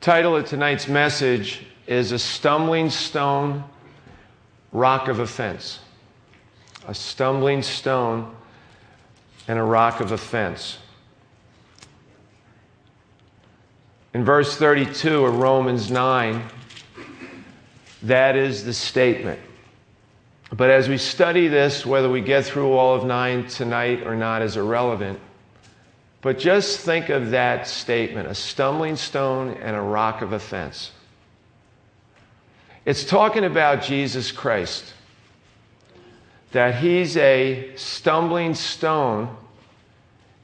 Title of tonight's message is A Stumbling Stone, Rock of Offense. A stumbling stone and a rock of offense. In verse 32 of Romans 9, that is the statement. But as we study this, whether we get through all of 9 tonight or not is irrelevant. But just think of that statement a stumbling stone and a rock of offense. It's talking about Jesus Christ, that he's a stumbling stone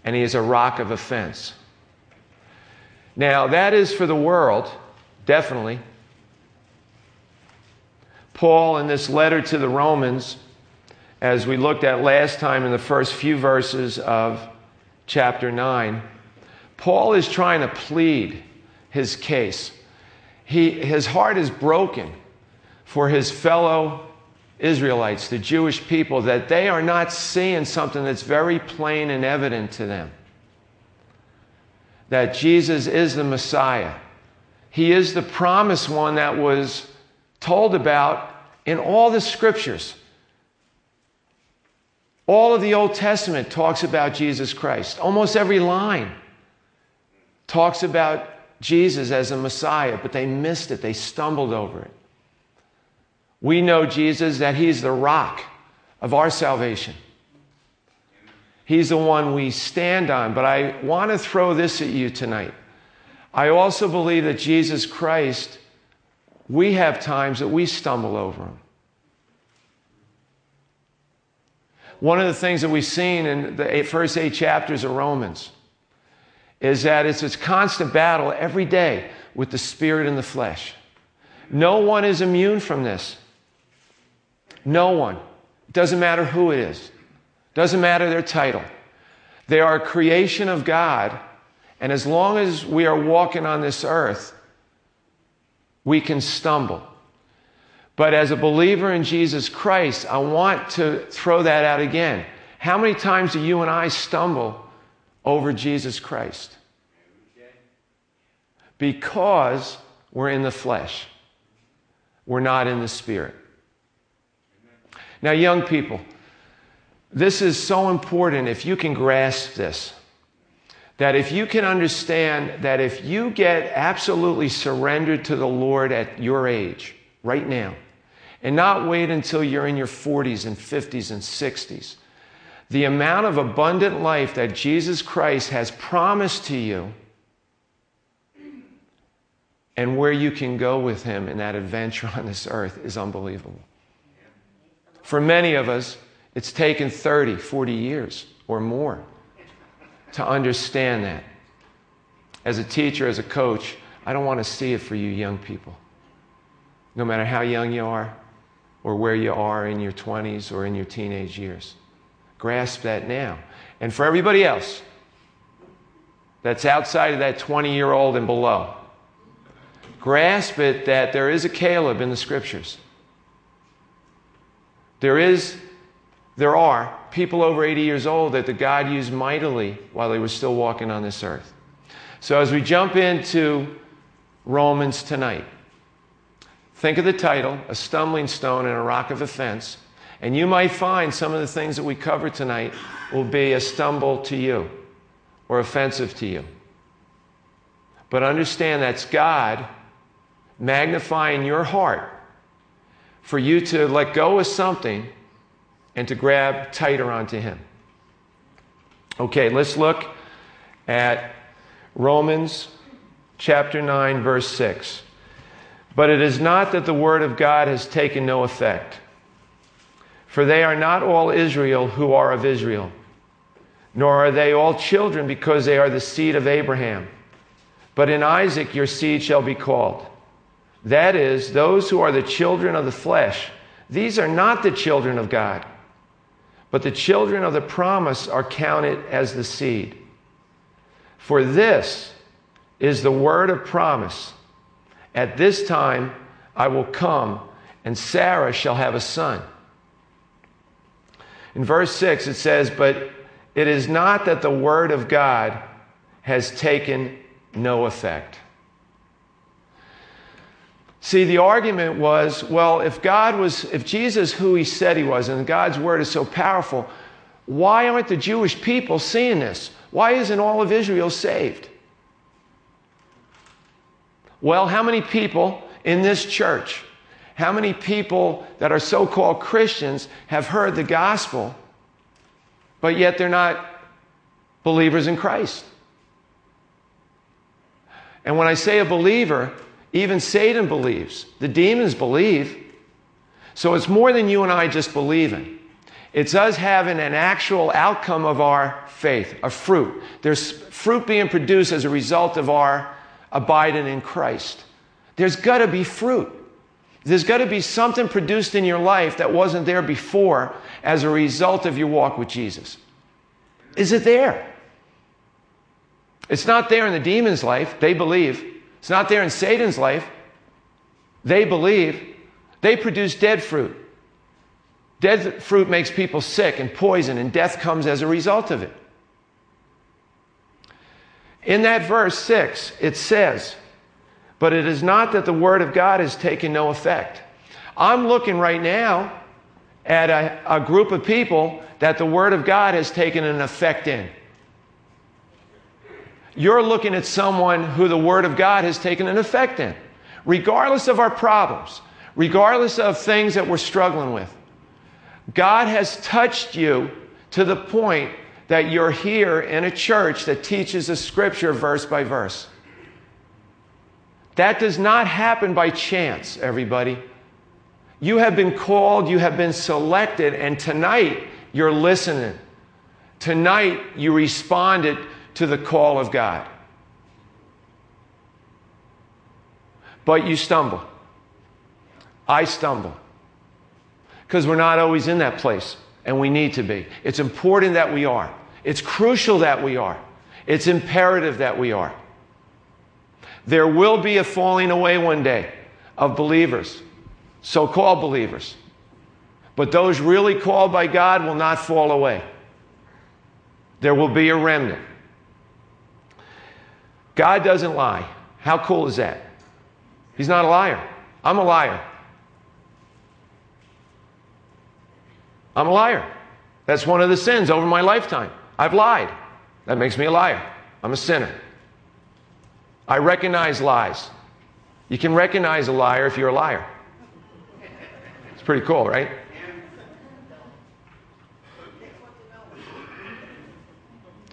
and he is a rock of offense. Now, that is for the world, definitely. Paul, in this letter to the Romans, as we looked at last time in the first few verses of chapter 9, Paul is trying to plead his case. He, his heart is broken for his fellow Israelites, the Jewish people, that they are not seeing something that's very plain and evident to them that Jesus is the Messiah. He is the promised one that was told about in all the scriptures. All of the Old Testament talks about Jesus Christ. Almost every line talks about Jesus as a Messiah, but they missed it. They stumbled over it. We know Jesus that He's the rock of our salvation. He's the one we stand on. But I want to throw this at you tonight. I also believe that Jesus Christ, we have times that we stumble over Him. One of the things that we've seen in the first eight chapters of Romans is that it's this constant battle every day with the spirit and the flesh. No one is immune from this. No one. Doesn't matter who it is, doesn't matter their title. They are a creation of God, and as long as we are walking on this earth, we can stumble. But as a believer in Jesus Christ, I want to throw that out again. How many times do you and I stumble over Jesus Christ? Because we're in the flesh, we're not in the spirit. Now, young people, this is so important if you can grasp this. That if you can understand that if you get absolutely surrendered to the Lord at your age, right now, and not wait until you're in your 40s and 50s and 60s. The amount of abundant life that Jesus Christ has promised to you and where you can go with Him in that adventure on this earth is unbelievable. For many of us, it's taken 30, 40 years or more to understand that. As a teacher, as a coach, I don't want to see it for you young people. No matter how young you are, or where you are in your 20s or in your teenage years. Grasp that now. And for everybody else that's outside of that 20 year old and below, grasp it that there is a Caleb in the scriptures. There is, there are people over 80 years old that the God used mightily while they were still walking on this earth. So as we jump into Romans tonight, Think of the title, A Stumbling Stone and a Rock of Offense, and you might find some of the things that we cover tonight will be a stumble to you or offensive to you. But understand that's God magnifying your heart for you to let go of something and to grab tighter onto Him. Okay, let's look at Romans chapter 9, verse 6. But it is not that the word of God has taken no effect. For they are not all Israel who are of Israel, nor are they all children because they are the seed of Abraham. But in Isaac your seed shall be called. That is, those who are the children of the flesh. These are not the children of God, but the children of the promise are counted as the seed. For this is the word of promise. At this time I will come, and Sarah shall have a son. In verse 6, it says, But it is not that the word of God has taken no effect. See, the argument was well, if God was, if Jesus who he said he was, and God's word is so powerful, why aren't the Jewish people seeing this? Why isn't all of Israel saved? Well, how many people in this church, how many people that are so called Christians have heard the gospel, but yet they're not believers in Christ? And when I say a believer, even Satan believes, the demons believe. So it's more than you and I just believing. It's us having an actual outcome of our faith, a fruit. There's fruit being produced as a result of our abiding in Christ. There's got to be fruit. There's got to be something produced in your life that wasn't there before as a result of your walk with Jesus. Is it there? It's not there in the demon's life. They believe. It's not there in Satan's life. They believe. They produce dead fruit. Dead fruit makes people sick and poison, and death comes as a result of it. In that verse 6, it says, But it is not that the word of God has taken no effect. I'm looking right now at a, a group of people that the word of God has taken an effect in. You're looking at someone who the Word of God has taken an effect in, regardless of our problems, regardless of things that we're struggling with. God has touched you to the point that you're here in a church that teaches the scripture verse by verse. That does not happen by chance, everybody. You have been called, you have been selected, and tonight you're listening. Tonight you responded to the call of God. But you stumble. I stumble. Because we're not always in that place, and we need to be. It's important that we are. It's crucial that we are. It's imperative that we are. There will be a falling away one day of believers, so called believers. But those really called by God will not fall away. There will be a remnant. God doesn't lie. How cool is that? He's not a liar. I'm a liar. I'm a liar. That's one of the sins over my lifetime. I've lied. That makes me a liar. I'm a sinner. I recognize lies. You can recognize a liar if you're a liar. It's pretty cool, right?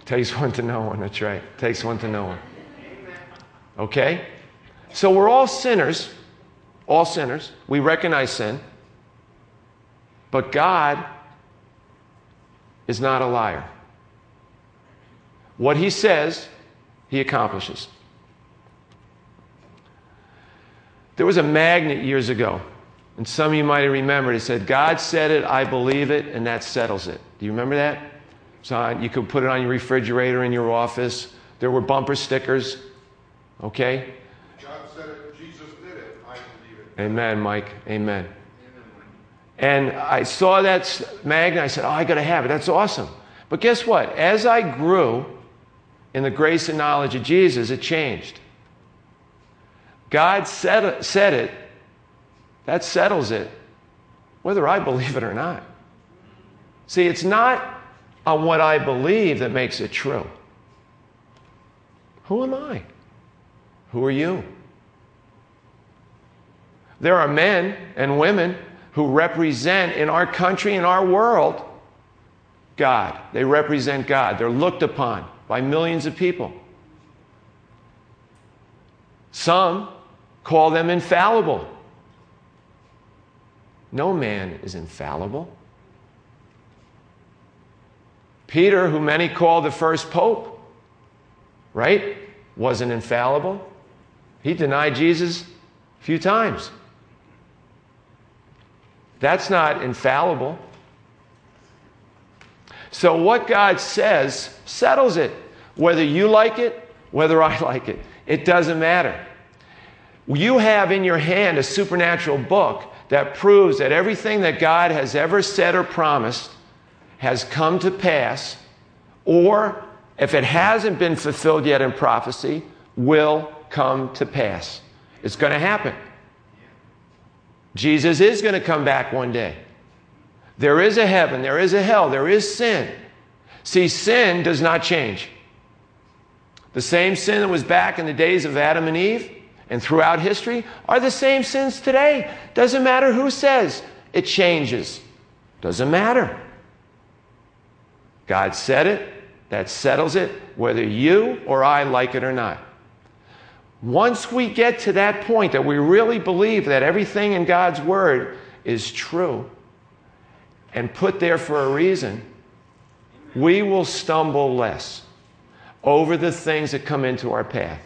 Takes one to know one, that's right. Takes one to know one. Okay? So we're all sinners, all sinners. We recognize sin. But God is not a liar. What he says, he accomplishes. There was a magnet years ago, and some of you might have remembered. It said, God said it, I believe it, and that settles it. Do you remember that? So uh, you could put it on your refrigerator in your office. There were bumper stickers. Okay? God said it, Jesus did it, I believe it. Amen, Mike. Amen. And I saw that magnet. I said, Oh, I got to have it. That's awesome. But guess what? As I grew in the grace and knowledge of Jesus, it changed. God said, said it. That settles it, whether I believe it or not. See, it's not on what I believe that makes it true. Who am I? Who are you? There are men and women who represent in our country, in our world, God. They represent God. They're looked upon by millions of people. Some call them infallible. No man is infallible. Peter, who many call the first pope, right, wasn't infallible. He denied Jesus a few times. That's not infallible. So, what God says settles it. Whether you like it, whether I like it, it doesn't matter. You have in your hand a supernatural book that proves that everything that God has ever said or promised has come to pass, or if it hasn't been fulfilled yet in prophecy, will come to pass. It's going to happen. Jesus is going to come back one day. There is a heaven, there is a hell, there is sin. See, sin does not change. The same sin that was back in the days of Adam and Eve and throughout history are the same sins today. Doesn't matter who says it changes. Doesn't matter. God said it, that settles it, whether you or I like it or not. Once we get to that point that we really believe that everything in God's Word is true and put there for a reason, we will stumble less over the things that come into our path.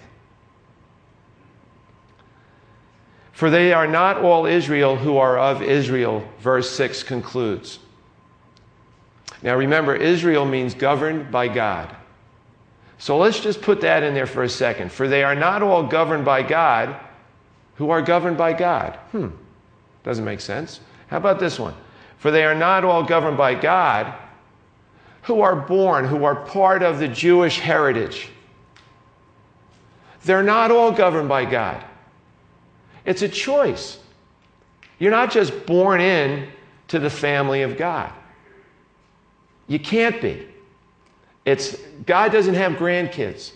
For they are not all Israel who are of Israel, verse 6 concludes. Now remember, Israel means governed by God. So let's just put that in there for a second. For they are not all governed by God who are governed by God. Hmm, doesn't make sense. How about this one? For they are not all governed by God who are born, who are part of the Jewish heritage. They're not all governed by God. It's a choice. You're not just born in to the family of God. You can't be. It's God doesn't have grandkids.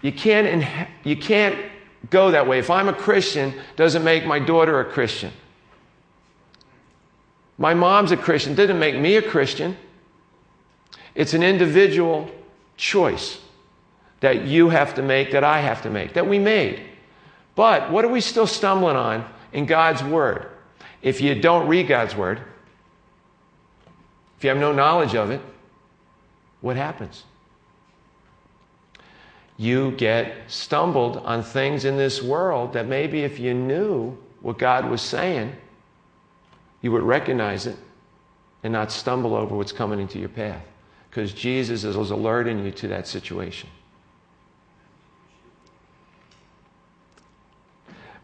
You can't, you can't go that way. If I'm a Christian, doesn't make my daughter a Christian. My mom's a Christian, didn't make me a Christian. It's an individual choice that you have to make, that I have to make, that we made. But what are we still stumbling on in God's Word? If you don't read God's Word, if you have no knowledge of it, what happens? You get stumbled on things in this world that maybe if you knew what God was saying, you would recognize it and not stumble over what's coming into your path because Jesus is alerting you to that situation.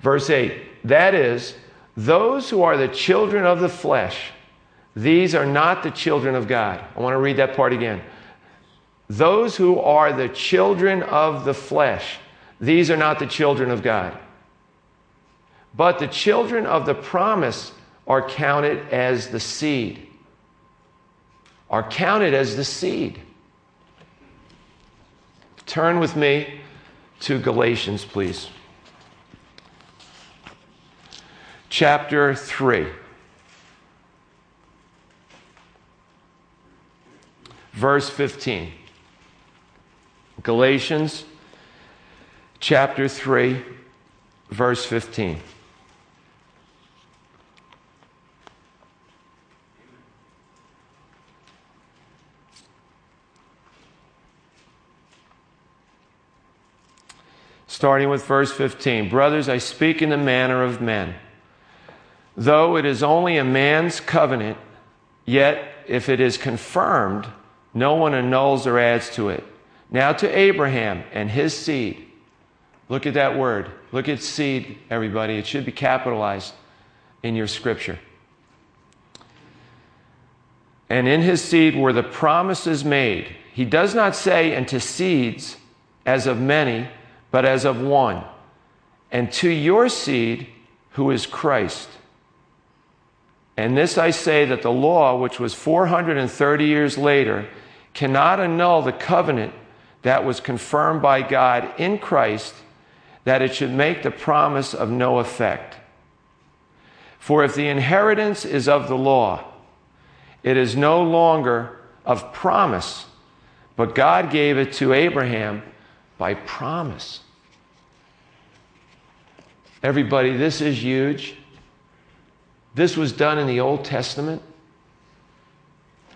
Verse 8 that is, those who are the children of the flesh, these are not the children of God. I want to read that part again. Those who are the children of the flesh, these are not the children of God. But the children of the promise are counted as the seed are counted as the seed. Turn with me to Galatians, please. Chapter 3. Verse 15. Galatians chapter 3, verse 15. starting with verse 15. Brothers, I speak in the manner of men. Though it is only a man's covenant, yet if it is confirmed, no one annuls or adds to it. Now to Abraham and his seed. Look at that word. Look at seed, everybody. It should be capitalized in your scripture. And in his seed were the promises made. He does not say, and to seeds as of many but as of one, and to your seed, who is Christ. And this I say that the law, which was 430 years later, cannot annul the covenant that was confirmed by God in Christ, that it should make the promise of no effect. For if the inheritance is of the law, it is no longer of promise, but God gave it to Abraham by promise. Everybody, this is huge. This was done in the Old Testament.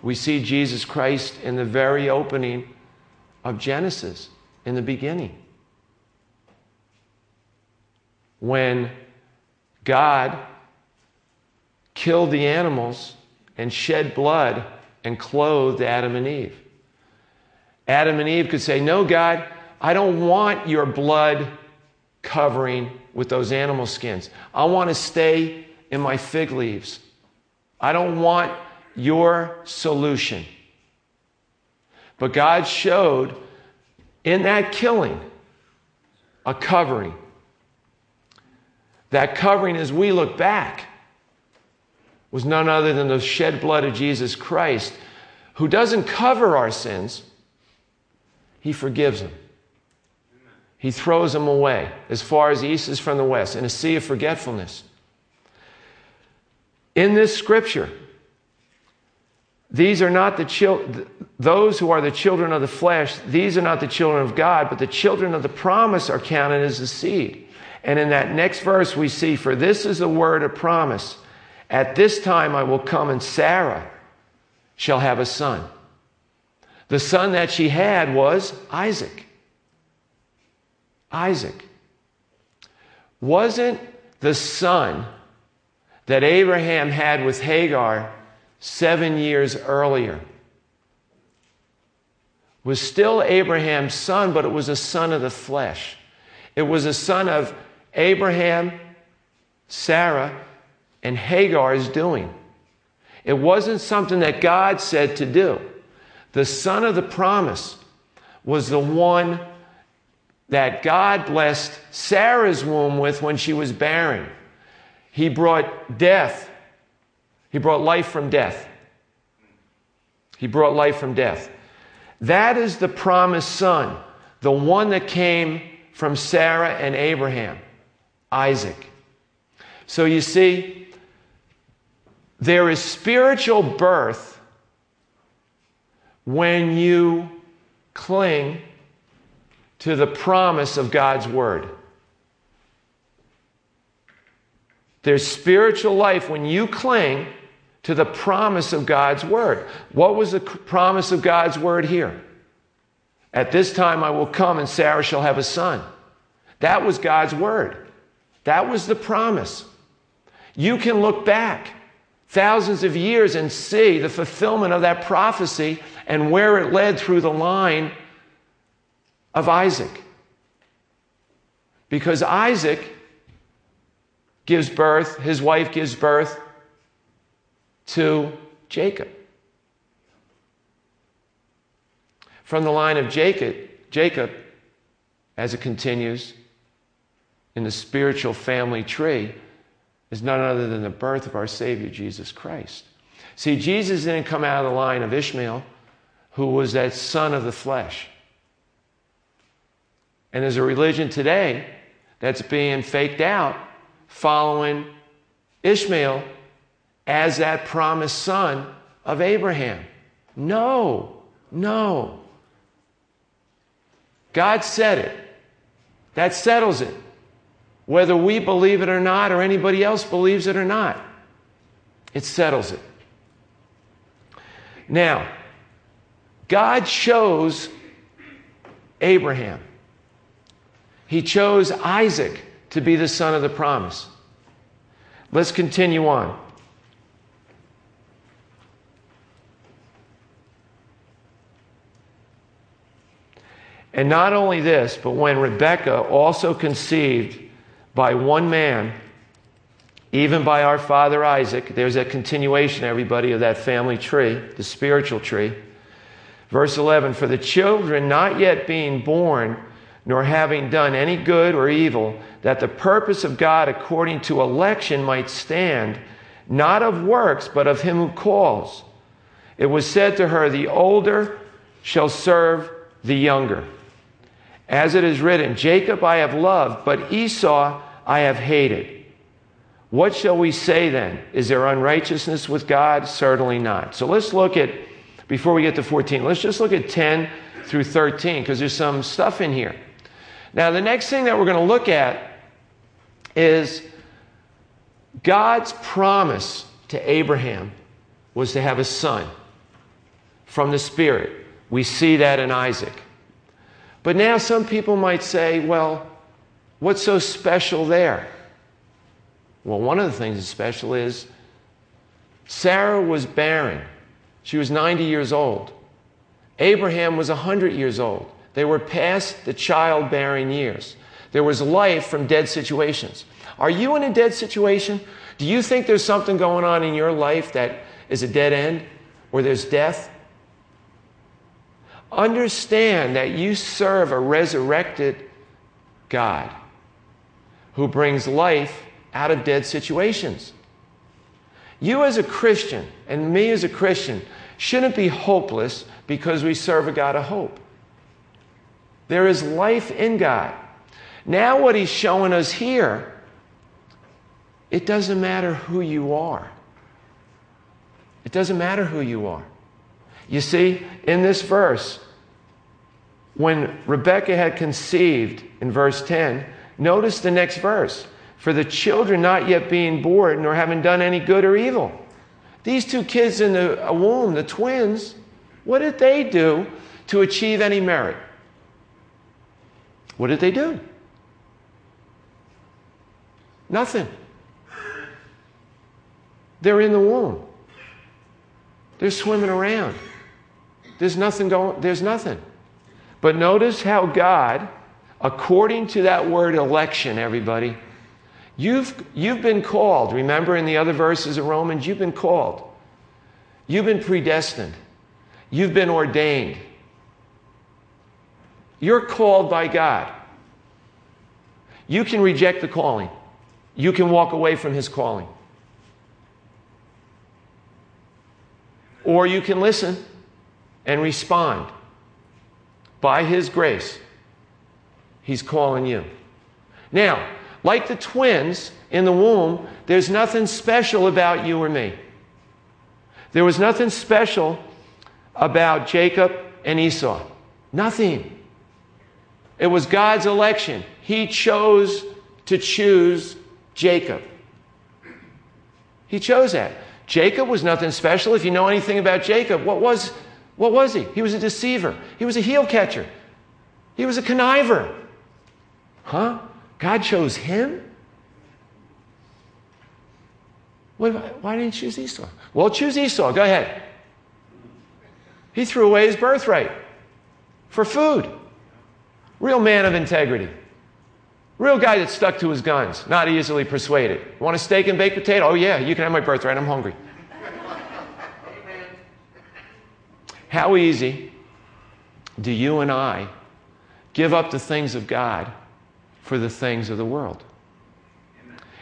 We see Jesus Christ in the very opening of Genesis, in the beginning. When God killed the animals and shed blood and clothed Adam and Eve. Adam and Eve could say, No, God, I don't want your blood covering with those animal skins. I want to stay in my fig leaves. I don't want your solution. But God showed in that killing a covering That covering as we look back was none other than the shed blood of Jesus Christ, who doesn't cover our sins, he forgives them. He throws them away as far as east is from the west in a sea of forgetfulness. In this scripture, these are not the children, those who are the children of the flesh, these are not the children of God, but the children of the promise are counted as the seed. And in that next verse, we see, For this is the word of promise. At this time I will come, and Sarah shall have a son. The son that she had was Isaac. Isaac. Wasn't the son that Abraham had with Hagar seven years earlier was still Abraham's son, but it was a son of the flesh. It was a son of Abraham, Sarah, and Hagar's doing. It wasn't something that God said to do. The son of the promise was the one that God blessed Sarah's womb with when she was barren. He brought death. He brought life from death. He brought life from death. That is the promised son, the one that came from Sarah and Abraham, Isaac. So you see, there is spiritual birth when you cling to the promise of God's word. There's spiritual life when you cling to the promise of God's word. What was the promise of God's word here? At this time I will come and Sarah shall have a son. That was God's word. That was the promise. You can look back thousands of years and see the fulfillment of that prophecy and where it led through the line of Isaac. Because Isaac gives birth, his wife gives birth to Jacob. From the line of Jacob, Jacob, as it continues in the spiritual family tree, is none other than the birth of our Savior, Jesus Christ. See, Jesus didn't come out of the line of Ishmael, who was that son of the flesh. And there's a religion today that's being faked out following Ishmael as that promised son of Abraham. No, no. God said it. That settles it. Whether we believe it or not, or anybody else believes it or not, it settles it. Now, God chose Abraham. He chose Isaac to be the son of the promise. Let's continue on. And not only this, but when Rebekah also conceived by one man, even by our father Isaac, there's a continuation, everybody, of that family tree, the spiritual tree. Verse 11 For the children not yet being born, nor having done any good or evil, that the purpose of God according to election might stand, not of works, but of him who calls. It was said to her, The older shall serve the younger. As it is written, Jacob I have loved, but Esau I have hated. What shall we say then? Is there unrighteousness with God? Certainly not. So let's look at, before we get to 14, let's just look at 10 through 13, because there's some stuff in here. Now, the next thing that we're going to look at is God's promise to Abraham was to have a son from the Spirit. We see that in Isaac. But now some people might say, well, what's so special there? Well, one of the things that's special is Sarah was barren. She was 90 years old. Abraham was 100 years old. They were past the childbearing years. There was life from dead situations. Are you in a dead situation? Do you think there's something going on in your life that is a dead end or there's death? Understand that you serve a resurrected God who brings life out of dead situations. You, as a Christian, and me as a Christian, shouldn't be hopeless because we serve a God of hope. There is life in God. Now, what he's showing us here, it doesn't matter who you are. It doesn't matter who you are. You see, in this verse, when Rebekah had conceived in verse 10, notice the next verse. For the children not yet being born, nor having done any good or evil. These two kids in the womb, the twins, what did they do to achieve any merit? What did they do? Nothing. They're in the womb. They're swimming around. There's nothing going, there's nothing. But notice how God, according to that word election, everybody, you've, you've been called. Remember in the other verses of Romans, you've been called. You've been predestined. You've been ordained. You're called by God. You can reject the calling, you can walk away from His calling. Or you can listen and respond. By His grace, He's calling you. Now, like the twins in the womb, there's nothing special about you or me. There was nothing special about Jacob and Esau. Nothing. It was God's election. He chose to choose Jacob. He chose that. Jacob was nothing special. If you know anything about Jacob, what was, what was he? He was a deceiver, he was a heel catcher, he was a conniver. Huh? God chose him? Why, why didn't he choose Esau? Well, choose Esau. Go ahead. He threw away his birthright for food. Real man of integrity. Real guy that stuck to his guns, not easily persuaded. Want a steak and baked potato? Oh, yeah, you can have my birthright. I'm hungry. How easy do you and I give up the things of God for the things of the world?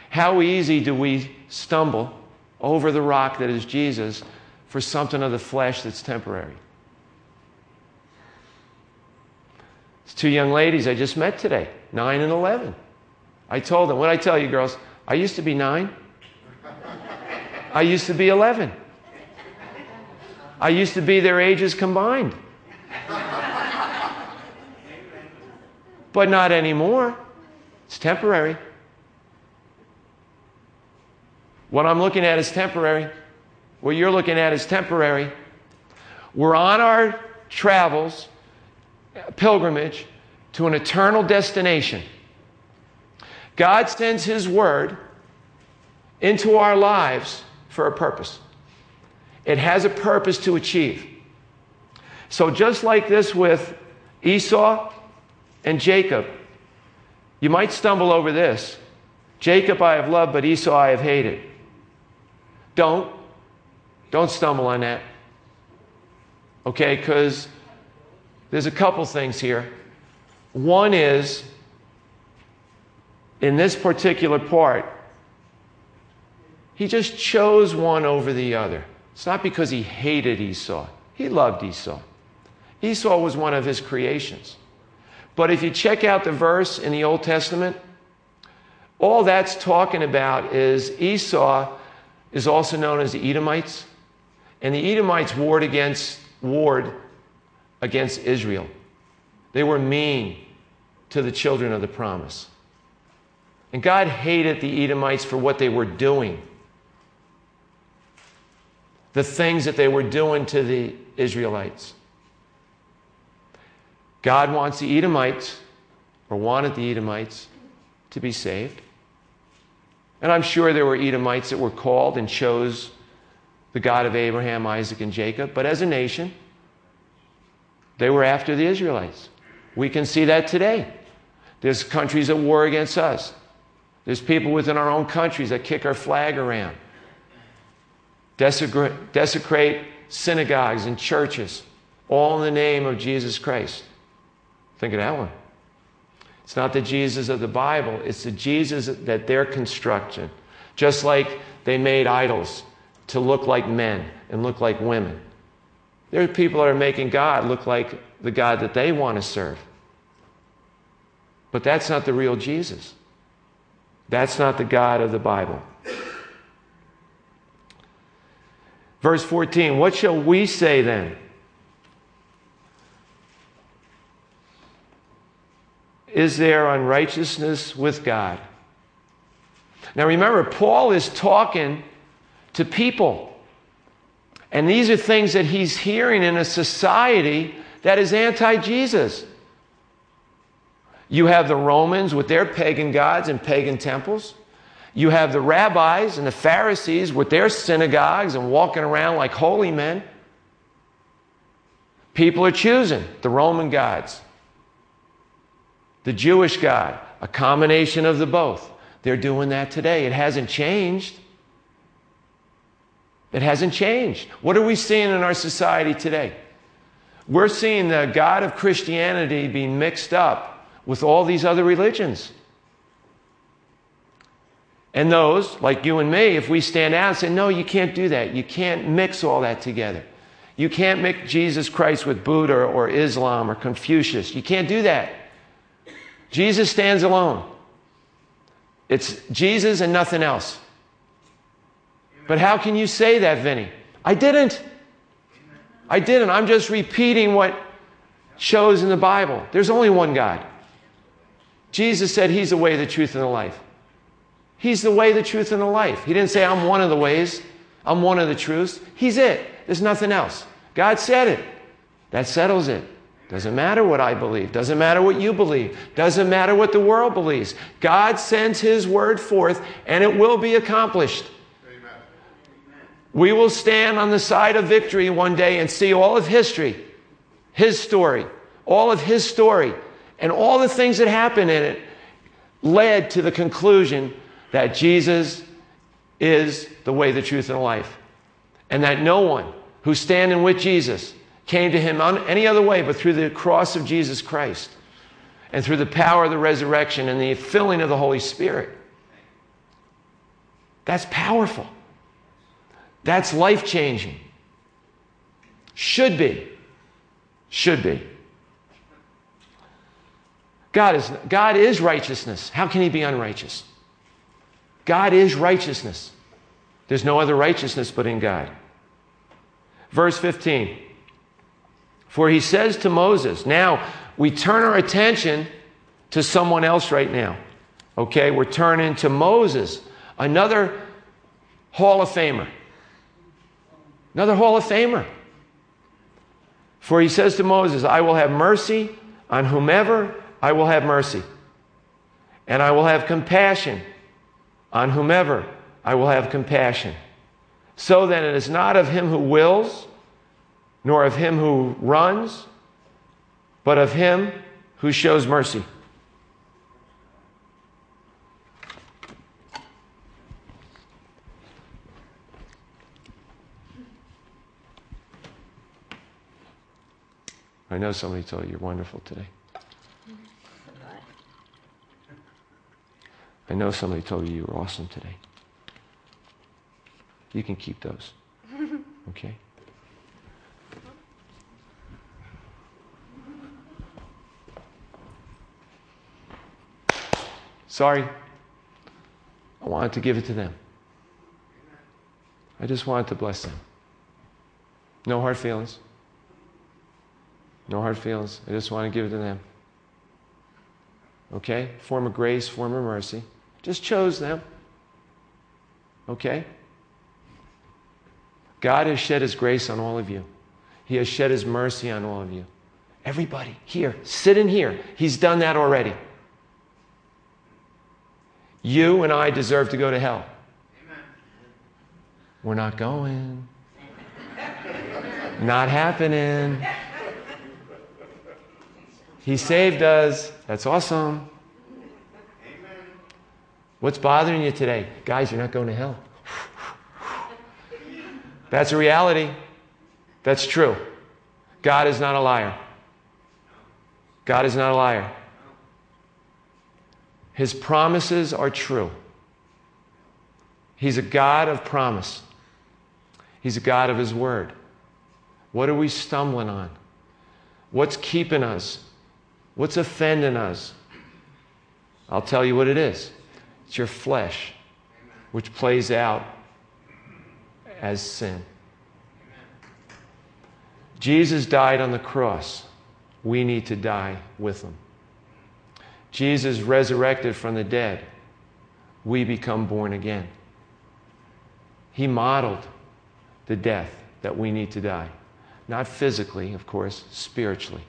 How easy do we stumble over the rock that is Jesus for something of the flesh that's temporary? It's two young ladies I just met today, 9 and 11. I told them, what I tell you, girls? I used to be 9. I used to be 11. I used to be their ages combined. But not anymore. It's temporary. What I'm looking at is temporary. What you're looking at is temporary. We're on our travels pilgrimage to an eternal destination. God sends His Word into our lives for a purpose. It has a purpose to achieve. So, just like this with Esau and Jacob, you might stumble over this Jacob I have loved, but Esau I have hated. Don't. Don't stumble on that. Okay? Because there's a couple things here. One is, in this particular part, he just chose one over the other. It's not because he hated Esau, he loved Esau. Esau was one of his creations. But if you check out the verse in the Old Testament, all that's talking about is Esau is also known as the Edomites, and the Edomites warred against warred against Israel. They were mean to the children of the promise. And God hated the Edomites for what they were doing. The things that they were doing to the Israelites. God wants the Edomites, or wanted the Edomites, to be saved. And I'm sure there were Edomites that were called and chose the God of Abraham, Isaac, and Jacob. But as a nation, they were after the Israelites. We can see that today. There's countries at war against us. There's people within our own countries that kick our flag around, desecrate, desecrate synagogues and churches, all in the name of Jesus Christ. Think of that one. It's not the Jesus of the Bible, it's the Jesus that they're construction. Just like they made idols to look like men and look like women. There are people that are making God look like the God that they want to serve. But that's not the real Jesus. That's not the God of the Bible. Verse 14 What shall we say then? Is there unrighteousness with God? Now remember, Paul is talking to people. And these are things that he's hearing in a society that is anti Jesus. You have the Romans with their pagan gods and pagan temples. You have the rabbis and the Pharisees with their synagogues and walking around like holy men. People are choosing the Roman gods, the Jewish God, a combination of the both. They're doing that today. It hasn't changed. It hasn't changed. What are we seeing in our society today? We're seeing the God of Christianity being mixed up with all these other religions. And those, like you and me, if we stand out and say, no, you can't do that. You can't mix all that together. You can't mix Jesus Christ with Buddha or Islam or Confucius. You can't do that. Jesus stands alone. It's Jesus and nothing else. But how can you say that, Vinny? I didn't. I didn't. I'm just repeating what shows in the Bible. There's only one God. Jesus said He's the way, the truth, and the life. He's the way, the truth, and the life. He didn't say, I'm one of the ways, I'm one of the truths. He's it. There's nothing else. God said it. That settles it. Doesn't matter what I believe. Doesn't matter what you believe. Doesn't matter what the world believes. God sends His word forth and it will be accomplished. Amen. We will stand on the side of victory one day and see all of history, His story, all of His story, and all the things that happened in it led to the conclusion that Jesus is the way, the truth, and the life. And that no one who's standing with Jesus came to him on any other way but through the cross of Jesus Christ and through the power of the resurrection and the filling of the Holy Spirit. That's powerful. That's life changing. Should be. Should be. God is, God is righteousness. How can he be unrighteous? God is righteousness. There's no other righteousness but in God. Verse 15. For he says to Moses, now we turn our attention to someone else right now. Okay, we're turning to Moses, another Hall of Famer. Another Hall of Famer. For he says to Moses, I will have mercy on whomever I will have mercy, and I will have compassion on whomever I will have compassion. So then it is not of him who wills nor of him who runs, but of him who shows mercy. I know somebody told you you're wonderful today. I know somebody told you you were awesome today. You can keep those. Okay? Sorry. I wanted to give it to them. I just wanted to bless them. No hard feelings. No hard feelings. I just want to give it to them. Okay? Form of grace, form of mercy. Just chose them. Okay? God has shed His grace on all of you. He has shed His mercy on all of you. Everybody here, sit in here. He's done that already. You and I deserve to go to hell. Amen. We're not going. not happening. He saved us. That's awesome. What's bothering you today? Guys, you're not going to hell. That's a reality. That's true. God is not a liar. God is not a liar. His promises are true. He's a God of promise. He's a God of His word. What are we stumbling on? What's keeping us? What's offending us? I'll tell you what it is it's your flesh, which plays out as sin. Jesus died on the cross. We need to die with him. Jesus resurrected from the dead. We become born again. He modeled the death that we need to die. Not physically, of course, spiritually.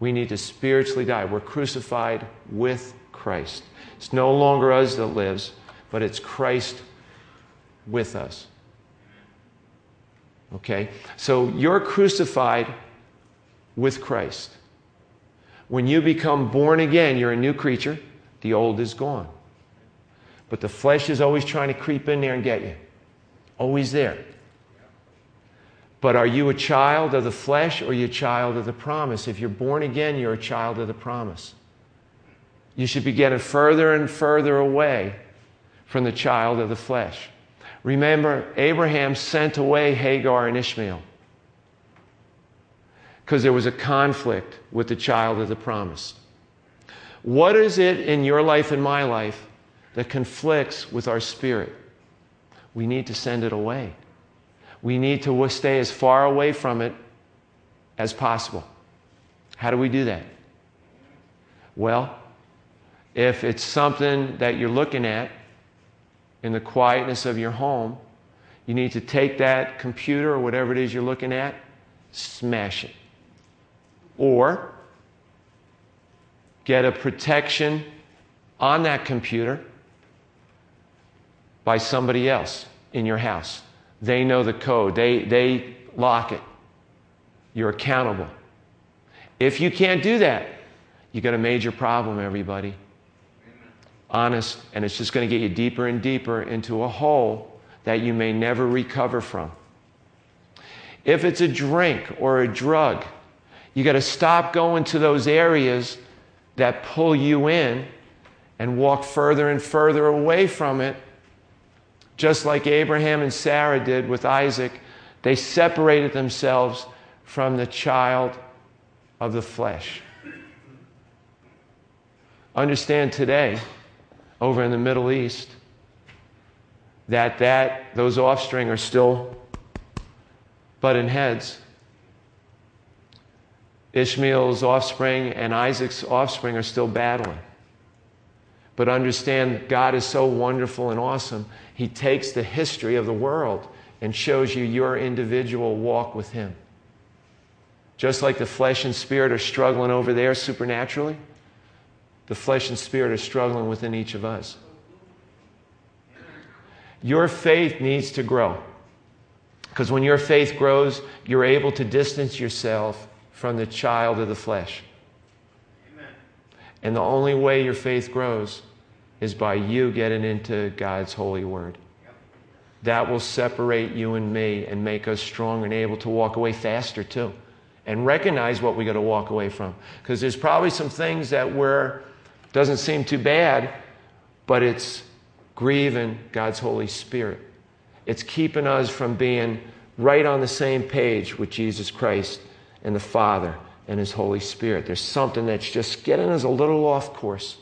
We need to spiritually die. We're crucified with Christ. It's no longer us that lives, but it's Christ with us. Okay? So you're crucified with Christ. When you become born again, you're a new creature. The old is gone. But the flesh is always trying to creep in there and get you. Always there. But are you a child of the flesh or are you a child of the promise? If you're born again, you're a child of the promise. You should be getting further and further away from the child of the flesh. Remember, Abraham sent away Hagar and Ishmael because there was a conflict with the child of the promise. What is it in your life and my life that conflicts with our spirit? We need to send it away. We need to stay as far away from it as possible. How do we do that? Well, if it's something that you're looking at in the quietness of your home, you need to take that computer or whatever it is you're looking at, smash it. Or get a protection on that computer by somebody else in your house. They know the code, they, they lock it. You're accountable. If you can't do that, you got a major problem, everybody honest, and it's just going to get you deeper and deeper into a hole that you may never recover from. If it's a drink or a drug, you got to stop going to those areas that pull you in and walk further and further away from it. Just like Abraham and Sarah did with Isaac, they separated themselves from the child of the flesh. Understand today, over in the Middle East that, that those offspring are still butting heads. Ishmael's offspring and Isaac's offspring are still battling. But understand, God is so wonderful and awesome. He takes the history of the world and shows you your individual walk with Him. Just like the flesh and spirit are struggling over there supernaturally, the flesh and spirit are struggling within each of us. Your faith needs to grow. Because when your faith grows, you're able to distance yourself from the child of the flesh. Amen. And the only way your faith grows is by you getting into God's holy word. Yep. That will separate you and me and make us strong and able to walk away faster too. And recognize what we got to walk away from. Because there's probably some things that we're doesn't seem too bad, but it's grieving God's Holy Spirit. It's keeping us from being right on the same page with Jesus Christ and the Father and His Holy Spirit. There's something that's just getting us a little off course.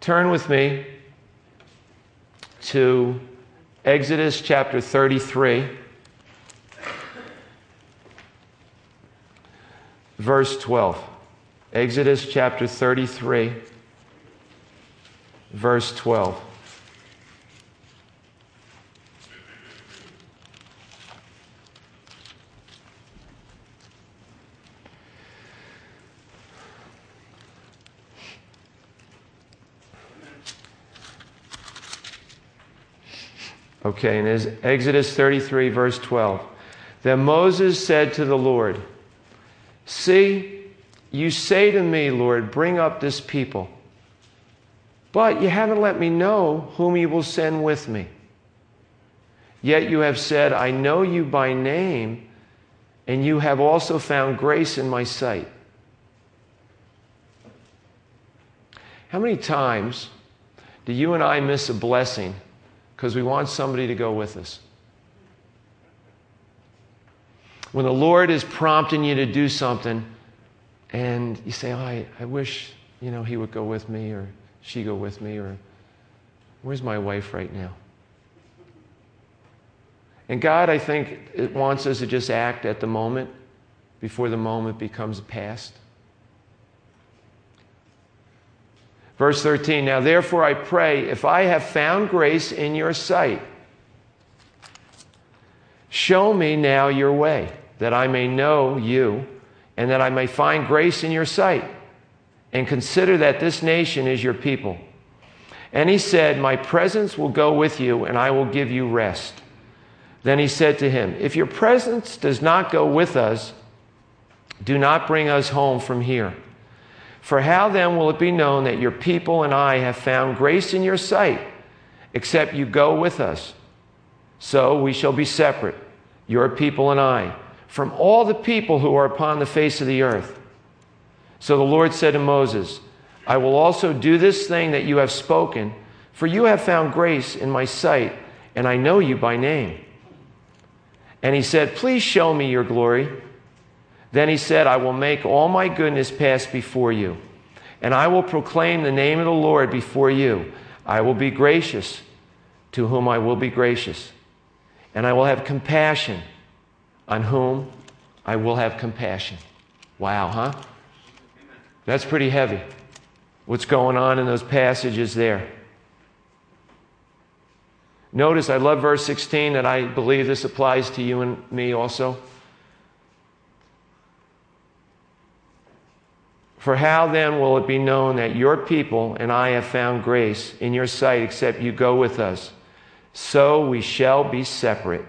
Turn with me to Exodus chapter 33. Verse 12. Exodus chapter 33, verse 12. Okay, and is Exodus 33, verse 12. Then Moses said to the Lord, See, you say to me, Lord, bring up this people. But you haven't let me know whom you will send with me. Yet you have said, I know you by name, and you have also found grace in my sight. How many times do you and I miss a blessing because we want somebody to go with us? When the Lord is prompting you to do something, and you say, oh, I, I wish you know, he would go with me or she go with me or where's my wife right now? And God, I think, it wants us to just act at the moment before the moment becomes past. Verse 13 Now therefore I pray, if I have found grace in your sight, show me now your way, that I may know you, and that I may find grace in your sight, and consider that this nation is your people. And he said, My presence will go with you, and I will give you rest. Then he said to him, If your presence does not go with us, do not bring us home from here. For how then will it be known that your people and I have found grace in your sight, except you go with us? So we shall be separate, your people and I, from all the people who are upon the face of the earth. So the Lord said to Moses, I will also do this thing that you have spoken, for you have found grace in my sight, and I know you by name. And he said, Please show me your glory. Then he said, I will make all my goodness pass before you, and I will proclaim the name of the Lord before you. I will be gracious to whom I will be gracious, and I will have compassion on whom I will have compassion. Wow, huh? That's pretty heavy. What's going on in those passages there? Notice, I love verse 16, and I believe this applies to you and me also. For how then will it be known that your people and I have found grace in your sight, except you go with us? So we shall be separate,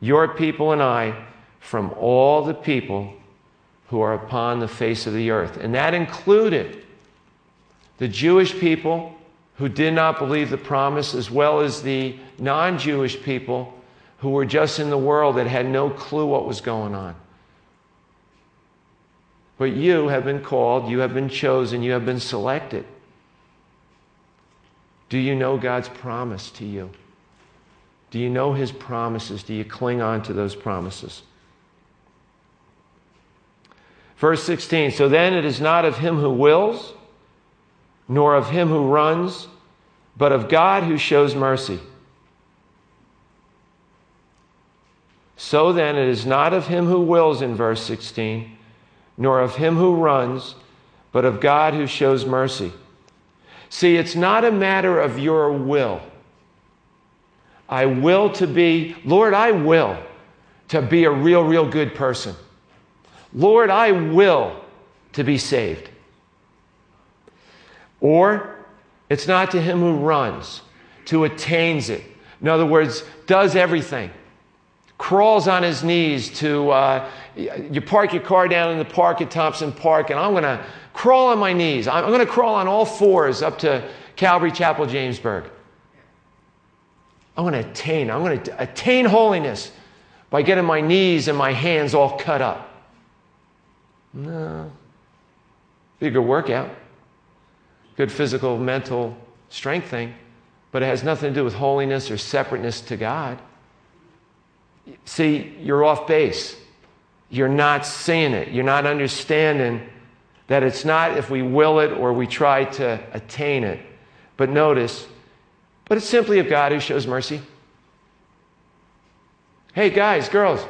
your people and I, from all the people who are upon the face of the earth. And that included the Jewish people who did not believe the promise, as well as the non Jewish people who were just in the world that had no clue what was going on. But you have been called, you have been chosen, you have been selected. Do you know God's promise to you? Do you know His promises? Do you cling on to those promises? Verse 16 So then it is not of him who wills, nor of him who runs, but of God who shows mercy. So then it is not of him who wills in verse 16 nor of him who runs, but of God who shows mercy. See, it's not a matter of your will. I will to be, Lord, I will to be a real, real good person. Lord, I will to be saved. Or it's not to him who runs, to attains it. In other words, does everything crawls on his knees to, uh, you park your car down in the park at Thompson Park, and I'm going to crawl on my knees. I'm going to crawl on all fours up to Calvary Chapel, Jamesburg. I'm going to attain, I'm going to attain holiness by getting my knees and my hands all cut up. No. Be a good workout, good physical, mental strength thing, but it has nothing to do with holiness or separateness to God. See, you're off base. You're not seeing it. You're not understanding that it's not if we will it or we try to attain it. But notice, but it's simply of God who shows mercy. Hey, guys, girls,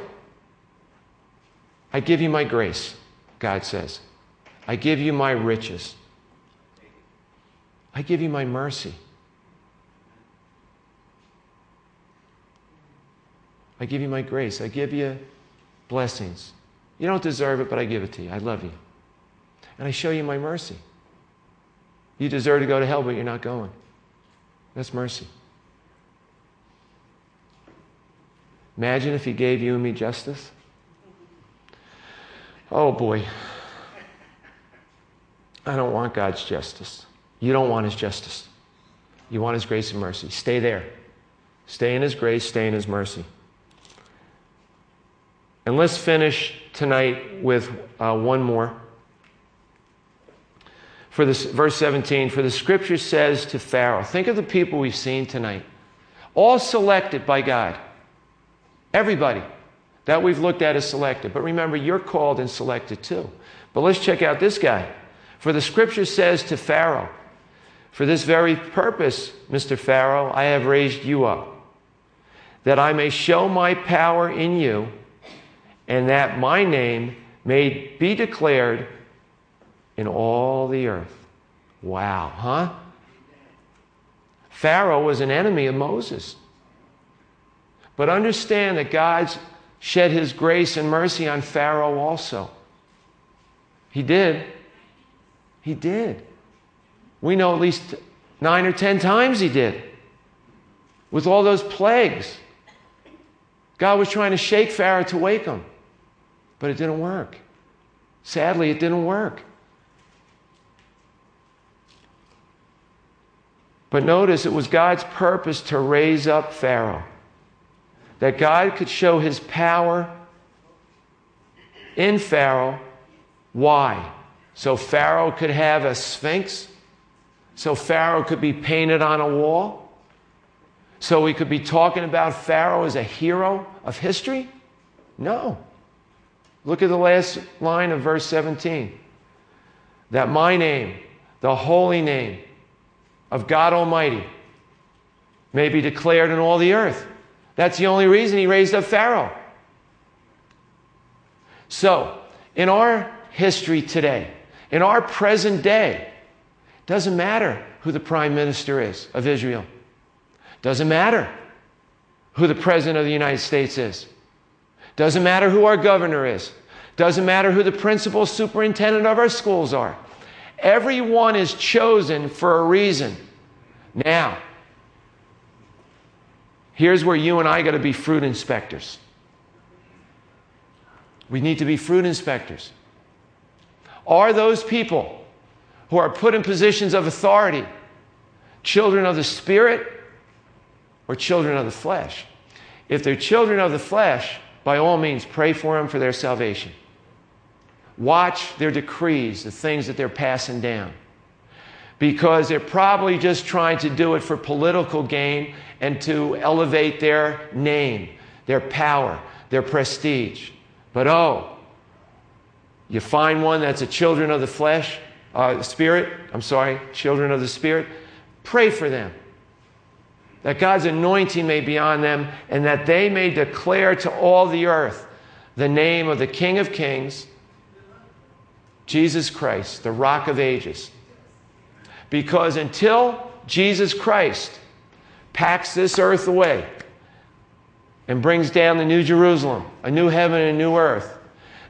I give you my grace, God says. I give you my riches. I give you my mercy. I give you my grace. I give you blessings. You don't deserve it, but I give it to you. I love you. And I show you my mercy. You deserve to go to hell, but you're not going. That's mercy. Imagine if he gave you and me justice. Oh boy. I don't want God's justice. You don't want his justice. You want his grace and mercy. Stay there. Stay in his grace, stay in his mercy. And let's finish tonight with uh, one more. For this, verse 17, for the scripture says to Pharaoh, think of the people we've seen tonight, all selected by God. Everybody that we've looked at is selected. But remember, you're called and selected too. But let's check out this guy. For the scripture says to Pharaoh, For this very purpose, Mr. Pharaoh, I have raised you up, that I may show my power in you, and that my name may be declared in all the earth. Wow, huh? Pharaoh was an enemy of Moses. But understand that God shed his grace and mercy on Pharaoh also. He did. He did. We know at least nine or ten times he did. With all those plagues. God was trying to shake Pharaoh to wake him, but it didn't work. Sadly, it didn't work. But notice it was God's purpose to raise up Pharaoh, that God could show his power in Pharaoh. Why? So Pharaoh could have a sphinx, so Pharaoh could be painted on a wall, so we could be talking about Pharaoh as a hero of history? No. Look at the last line of verse 17. That my name, the holy name, of God Almighty may be declared in all the earth. That's the only reason he raised up Pharaoh. So, in our history today, in our present day, doesn't matter who the prime minister is of Israel. Doesn't matter who the president of the United States is. Doesn't matter who our governor is. Doesn't matter who the principal superintendent of our schools are. Everyone is chosen for a reason. Now, here's where you and I got to be fruit inspectors. We need to be fruit inspectors. Are those people who are put in positions of authority children of the Spirit or children of the flesh? If they're children of the flesh, by all means, pray for them for their salvation. Watch their decrees, the things that they're passing down. Because they're probably just trying to do it for political gain and to elevate their name, their power, their prestige. But oh, you find one that's a children of the flesh, uh, spirit, I'm sorry, children of the spirit, pray for them. That God's anointing may be on them and that they may declare to all the earth the name of the King of Kings Jesus Christ, the rock of ages. Because until Jesus Christ packs this earth away and brings down the new Jerusalem, a new heaven and a new earth,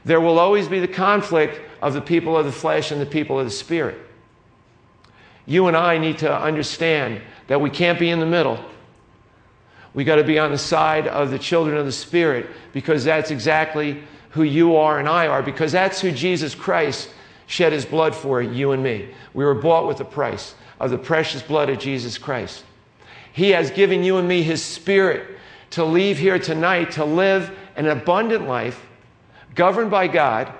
there will always be the conflict of the people of the flesh and the people of the spirit. You and I need to understand that we can't be in the middle. We got to be on the side of the children of the spirit because that's exactly who you are and I are because that's who Jesus Christ shed his blood for, you and me. We were bought with a price of the precious blood of Jesus Christ. He has given you and me his spirit to leave here tonight to live an abundant life governed by God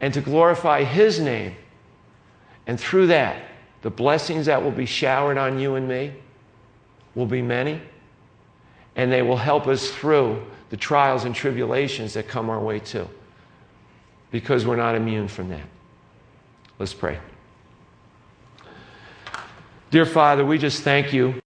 and to glorify his name. And through that, the blessings that will be showered on you and me will be many and they will help us through the trials and tribulations that come our way too, because we're not immune from that. Let's pray. Dear Father, we just thank you.